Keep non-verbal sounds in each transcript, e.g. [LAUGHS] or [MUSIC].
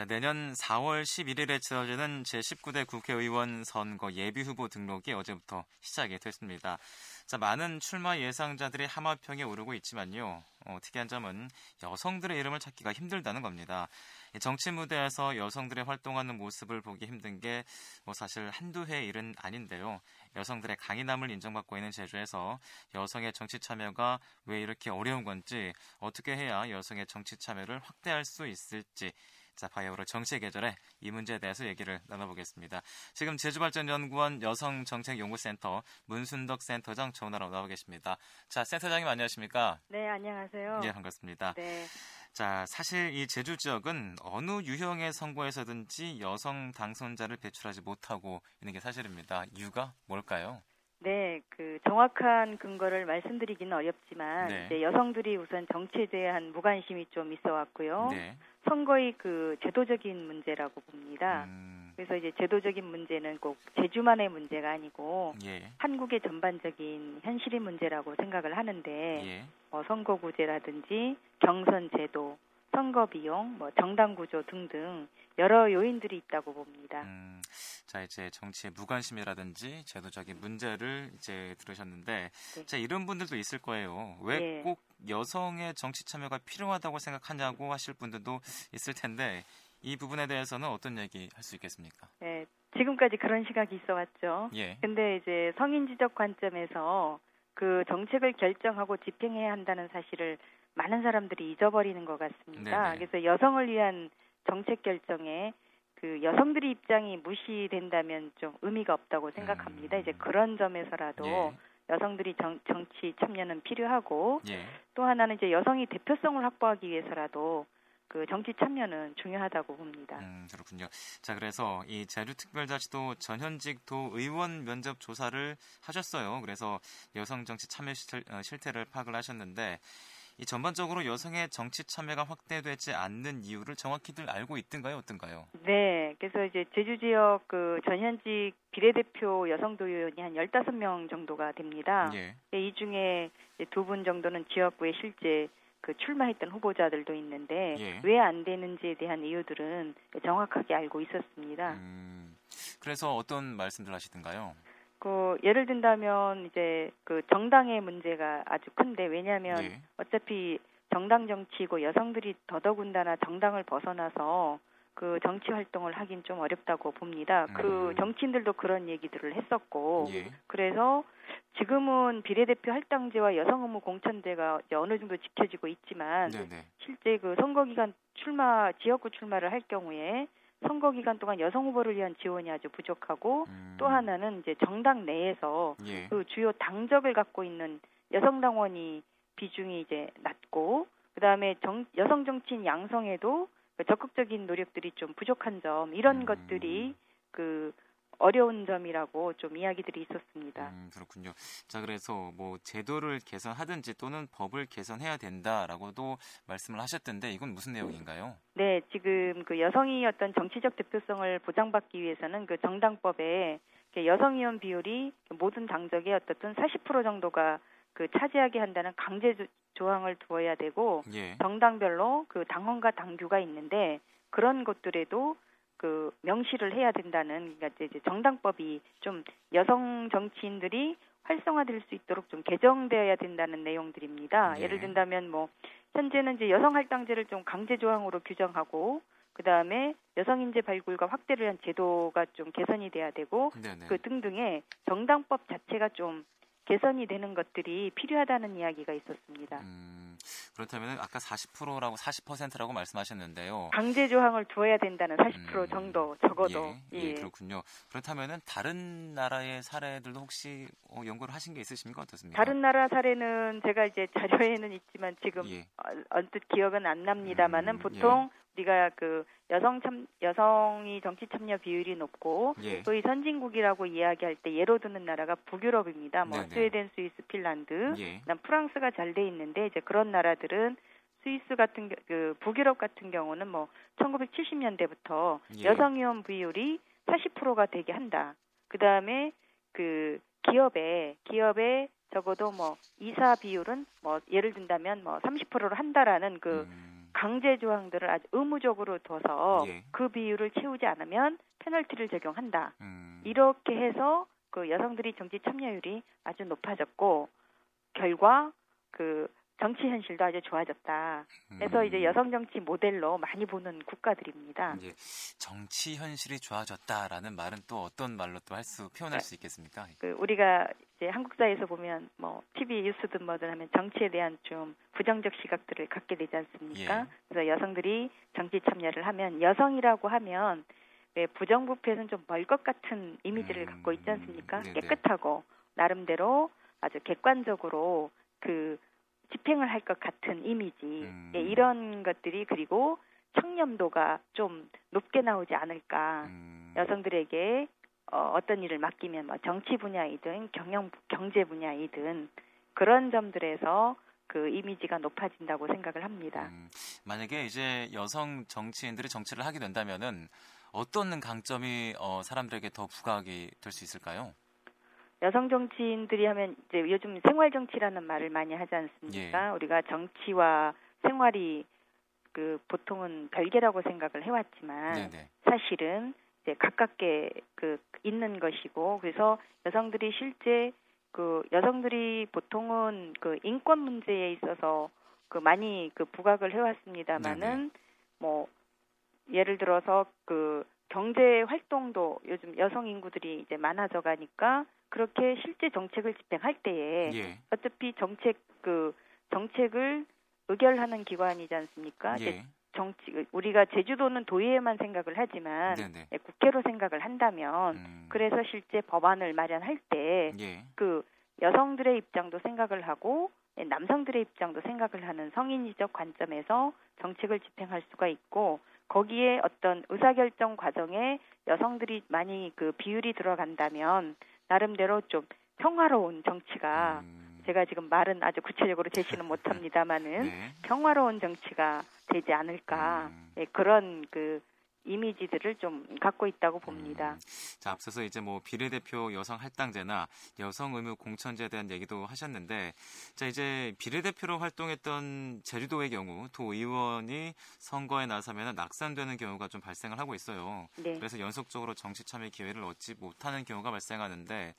자, 내년 4월 11일에 치러지는 제19대 국회의원 선거 예비 후보 등록이 어제부터 시작이 됐습니다. 자, 많은 출마 예상자들이 하마평에 오르고 있지만요. 어, 특이한 점은 여성들의 이름을 찾기가 힘들다는 겁니다. 정치 무대에서 여성들의 활동하는 모습을 보기 힘든 게 뭐 사실 한두 해의 일은 아닌데요. 여성들의 강인함을 인정받고 있는 제주에서 여성의 정치 참여가 왜 이렇게 어려운 건지 어떻게 해야 여성의 정치 참여를 확대할 수 있을지 자, 바이오로 정치의 계절에 이 문제에 대해서 얘기를 나눠보겠습니다. 지금 제주발전연구원 여성정책연구센터 문순덕 센터장 전화로 나와 계십니다. 자, 센터장님 안녕하십니까? 네, 안녕하세요. 예, 반갑습니다. 네. 자, 사실 이 제주 지역은 어느 유형의 선거에서든지 여성 당선자를 배출하지 못하고 있는 게 사실입니다. 이유가 뭘까요? 네, 그 정확한 근거를 말씀드리기는 어렵지만 네. 이제 여성들이 우선 정치에 대한 무관심이 좀 있어 왔고요. 네. 선거의 그 제도적인 문제라고 봅니다. 음. 그래서 이제 제도적인 문제는 꼭 제주만의 문제가 아니고 예. 한국의 전반적인 현실의 문제라고 생각을 하는데 예. 뭐 선거구제라든지 경선 제도, 선거 비용, 뭐 정당 구조 등등 여러 요인들이 있다고 봅니다. 음, 자 이제 정치의 무관심이라든지 제도적인 문제를 이제 들으셨는데, 네. 자 이런 분들도 있을 거예요. 왜꼭 네. 여성의 정치 참여가 필요하다고 생각하냐고 하실 분들도 있을 텐데 이 부분에 대해서는 어떤 얘기 할 수 있겠습니까? 네, 지금까지 그런 시각이 있어 왔죠. 예. 근데 이제 성인 지적 관점에서 그 정책을 결정하고 집행해야 한다는 사실을 많은 사람들이 잊어버리는 것 같습니다. 네네. 그래서 여성을 위한 정책 결정에 그 여성들의 입장이 무시된다면 좀 의미가 없다고 생각합니다. 음. 이제 그런 점에서라도 예. 여성들이 정, 정치 참여는 필요하고 예. 또 하나는 이제 여성이 대표성을 확보하기 위해서라도 그 정치 참여는 중요하다고 봅니다. 음, 그렇군요. 자, 그래서 이 제주특별자치도 전현직 도 의원 면접 조사를 하셨어요. 그래서 여성 정치 참여 어, 실태를 파악을 하셨는데 이 전반적으로 여성의 정치 참여가 확대되지 않는 이유를 정확히들 알고 있던가요, 어떤가요? 네, 그래서 이제 제주 지역 그 전현직 비례대표 여성 도의원이 한 15명 정도가 됩니다. 예. 이 중에 두 분 정도는 지역구에 실제 그 출마했던 후보자들도 있는데 예. 왜안 되는지에 대한 이유들은 정확하게 알고 있었습니다. 음, 그래서 어떤 말씀들 하시던가요? 그 예를 든다면 이제 그 정당의 문제가 아주 큰데 왜냐하면 네. 어차피 정당 정치고 여성들이 더더군다나 정당을 벗어나서 그 정치 활동을 하긴 좀 어렵다고 봅니다. 그 음. 그 정치인들도 그런 얘기들을 했었고 예. 그래서 지금은 비례대표 할당제와 여성 의무 공천제가 어느 정도 지켜지고 있지만 네네. 실제 그 선거 기간 출마 지역구 출마를 할 경우에 선거 기간 동안 여성 후보를 위한 지원이 아주 부족하고 음. 또 하나는 이제 정당 내에서 예. 그 주요 당적을 갖고 있는 여성 당원이 비중이 이제 낮고 그다음에 정, 여성 정치인 양성에도 그 적극적인 노력들이 좀 부족한 점 이런 음. 것들이 그 어려운 점이라고 좀 이야기들이 있었습니다. 음, 그렇군요. 자, 그래서 뭐 제도를 개선하든지 또는 법을 개선해야 된다라고도 말씀을 하셨던데 이건 무슨 내용인가요? 네, 지금 그 여성이 어떤 정치적 대표성을 보장받기 위해서는 그 정당법에 여성 의원 비율이 모든 당적의 어떻든 40% 정도가 그 차지하게 한다는 강제 조항을 두어야 되고 예. 정당별로 그 당원과 당규가 있는데 그런 것들에도 그 명시를 해야 된다는 그러니까 이제 정당법이 좀 여성 정치인들이 활성화될 수 있도록 좀 개정되어야 된다는 내용들입니다. 네. 예를 든다면 뭐 현재는 이제 여성 할당제를 좀 강제 조항으로 규정하고 그 다음에 여성 인재 발굴과 확대를 위한 제도가 좀 개선이 돼야 되고 네네. 그 등등의 정당법 자체가 좀 개선이 되는 것들이 필요하다는 이야기가 있었습니다. 음, 그렇다면 아까 40%라고 40%라고 말씀하셨는데요. 강제 조항을 두어야 된다는 40% 음, 정도 적어도. 예, 예. 예, 그렇군요. 그렇다면 다른 나라의 사례들도 혹시 어, 연구를 하신 게 있으십니까? 어떻습니까? 다른 나라 사례는 제가 이제 자료에는 있지만 지금 예. 언뜻 기억은 안 납니다만은 음, 보통 예. 우리가 그 여성 참 여성이 정치 참여 비율이 높고 예. 또이 선진국이라고 이야기할 때 예로 드는 나라가 북유럽입니다. 뭐 네네. 스웨덴, 스위스, 핀란드, 예. 그다음 프랑스가 잘 돼 있는데 이제 그런 나라들은 스위스 같은 그 북유럽 같은 경우는 뭐 1970년대부터 예. 여성 의원 비율이 40%가 되게 한다. 그다음에 그 기업에 기업에 적어도 뭐 이사 비율은 뭐 예를 든다면 뭐 30%를 한다라는 그 음. 강제 조항들을 아주 의무적으로 둬서 예. 그 비율을 채우지 않으면 페널티를 적용한다. 음. 이렇게 해서 그 여성들이 정치 참여율이 아주 높아졌고 결과 그 정치 현실도 아주 좋아졌다. 그래서 음. 이제 여성 정치 모델로 많이 보는 국가들입니다. 이제 정치 현실이 좋아졌다라는 말은 또 어떤 말로 또 할 수 표현할 네. 수 있겠습니까? 그 우리가 이제 한국 사회에서 보면 뭐 TV 뉴스든 뭐든 하면 정치에 대한 좀 부정적 시각들을 갖게 되지 않습니까? 예. 그래서 여성들이 정치 참여를 하면 여성이라고 하면 왜 부정부패에서는 좀 멀 것 같은 이미지를 음, 갖고 있지 않습니까? 네네. 깨끗하고 나름대로 아주 객관적으로 그 집행을 할 것 같은 이미지 음. 예, 이런 것들이 그리고 청렴도가 좀 높게 나오지 않을까 음. 여성들에게 어, 어떤 일을 맡기면 뭐 정치 분야이든 경영 경제 분야이든 그런 점들에서 그 이미지가 높아진다고 생각을 합니다. 음, 만약에 이제 여성 정치인들이 정치를 하게 된다면은 어떤 강점이 어, 사람들에게 더 부각이 될 수 있을까요? 여성 정치인들이 하면 이제 요즘 생활 정치라는 말을 많이 하지 않습니까? 예. 우리가 정치와 생활이 그 보통은 별개라고 생각을 해왔지만 네네. 사실은 이제 가깝게 그 있는 것이고 그래서 여성들이 실제 그 여성들이 보통은 그 인권 문제에 있어서 그 많이 그 부각을 해왔습니다마는 뭐 예를 들어서 그 경제 활동도 요즘 여성 인구들이 이제 많아져 가니까 그렇게 실제 정책을 집행할 때에 예. 어차피 정책 그 정책을 의결하는 기관이지 않습니까? 예. 정치 우리가 제주도는 도의회만 생각을 하지만 네네. 예, 국회로 생각을 한다면 음. 그래서 실제 법안을 마련할 때그 예. 그 여성들의 입장도 생각을 하고 예, 남성들의 입장도 생각을 하는 성인지적 관점에서 정책을 집행할 수가 있고 거기에 어떤 의사결정 과정에 여성들이 많이 그 비율이 들어간다면 나름대로 좀 평화로운 정치가 음. 제가 지금 말은 아주 구체적으로 제시는 [LAUGHS] 못합니다만은 네. 평화로운 정치가 되지 않을까 음. 네, 그런 그 이미지들을 좀 갖고 있다고 봅니다. 음. 자, 앞서서 이제 뭐 비례대표 여성 할당제나 여성 의무 공천제에 대한 얘기도 하셨는데, 자, 이제 비례대표로 활동했던 제주도의 경우 도 의원이 선거에 나서면 낙산되는 경우가 좀 발생을 하고 있어요. 네. 그래서 연속적으로 정치 참여 기회를 얻지 못하는 경우가 발생하는데,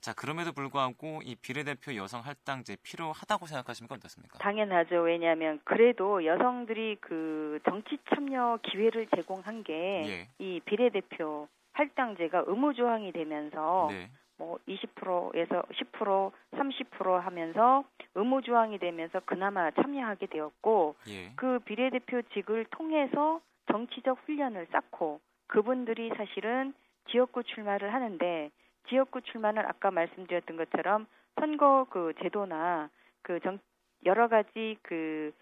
자, 그럼에도 불구하고 이 비례대표 여성 할당제 필요하다고 생각하십니까? 어떻습니까? 당연하죠. 왜냐하면 그래도 여성들이 그 정치 참여 기회를 제공한 게이 예. 비례대표 할당제가 의무 조항이 되면서 네. 뭐 20%에서 10%, 30% 하면서 의무 조항이 되면서 그나마 참여하게 되었고 예. 그 비례대표직을 통해서 정치적 훈련을 쌓고 그분들이 사실은 지역구 출마를 하는데 지역구 출마는 아까 말씀드렸던 것처럼 선거 그 제도나 그 정, 여러 가지 그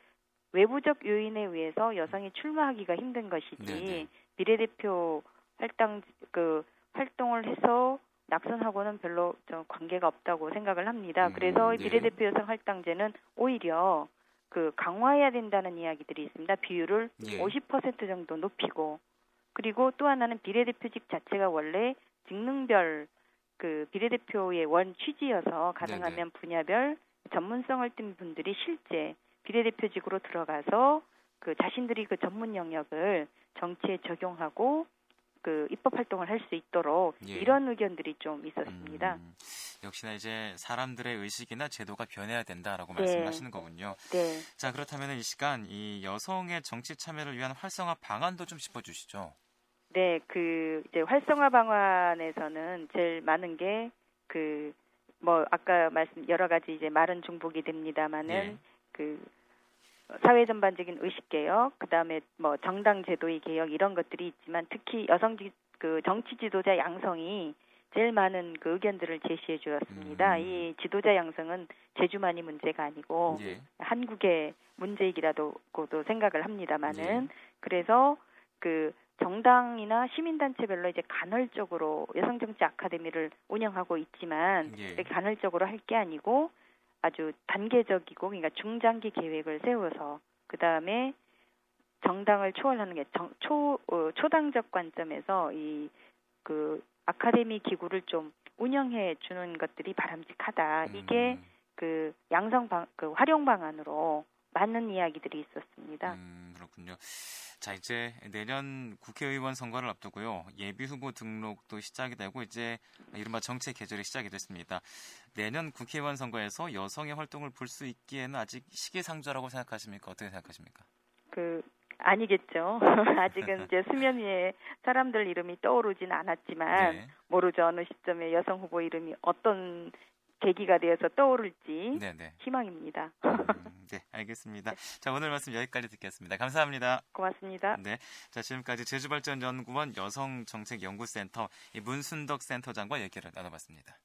외부적 요인에 의해서 여성이 출마하기가 힘든 것이지 네네. 비례대표 할당 그 활동을 해서 낙선하고는 별로 좀 관계가 없다고 생각을 합니다. 음, 그래서 네. 비례대표 여성 할당제는 오히려 그 강화해야 된다는 이야기들이 있습니다. 비율을 예. 50% 정도 높이고 그리고 또 하나는 비례대표직 자체가 원래 직능별 그 비례대표의 원 취지여서 가능하면 네네. 분야별 전문성을 띈 분들이 실제 비례대표직으로 들어가서 그 자신들이 그 전문 영역을 정치에 적용하고 그 입법 활동을 할 수 있도록 예. 이런 의견들이 좀 있었습니다. 음, 역시나 이제 사람들의 의식이나 제도가 변해야 된다라고 네. 말씀하시는 거군요. 네. 자 그렇다면 이 시간 이 여성의 정치 참여를 위한 활성화 방안도 좀 짚어주시죠. 네, 그 이제 활성화 방안에서는 제일 많은 게 그 뭐 아까 말씀 여러 가지 이제 말은 중복이 됩니다만은 네. 그 사회 전반적인 의식 개혁, 그다음에 뭐 정당 제도의 개혁 이런 것들이 있지만 특히 여성 지, 그 정치 지도자 양성이 제일 많은 그 의견들을 제시해 주었습니다. 음. 이 지도자 양성은 제주만이 문제가 아니고 예. 한국의 문제이기라고도 생각을 합니다만은 예. 그래서 그 정당이나 시민단체별로 이제 간헐적으로 여성정치 아카데미를 운영하고 있지만 예. 간헐적으로 할 게 아니고 아주 단계적이고 그러니까 중장기 계획을 세워서 그 다음에 정당을 초월하는 게 정, 초 어, 초당적 관점에서 이 그 아카데미 기구를 좀 운영해 주는 것들이 바람직하다. 음. 이게 그 양성 방, 그 활용 방안으로 맞는 이야기들이 있었습니다. 음, 그렇군요. 자, 이제 내년 국회의원 선거를 앞두고요. 예비 후보 등록도 시작이 되고 이제 이른바 정책 계절이 시작이 됐습니다. 내년 국회의원 선거에서 여성의 활동을 볼 수 있기에는 아직 시기상조라고 생각하십니까? 어떻게 생각하십니까? 그 아니겠죠. [LAUGHS] 아직은 이제 수면 위에 사람들 이름이 떠오르진 않았지만 네. 모르죠. 어느 시점에 여성 후보 이름이 어떤 계기가 되어서 떠오를지 네네. 희망입니다. 음, 네, 알겠습니다. [LAUGHS] 자, 오늘 말씀 여기까지 듣겠습니다. 감사합니다. 고맙습니다. 네, 자 지금까지 제주발전연구원 여성정책연구센터 문순덕 센터장과 얘기를 나눠봤습니다.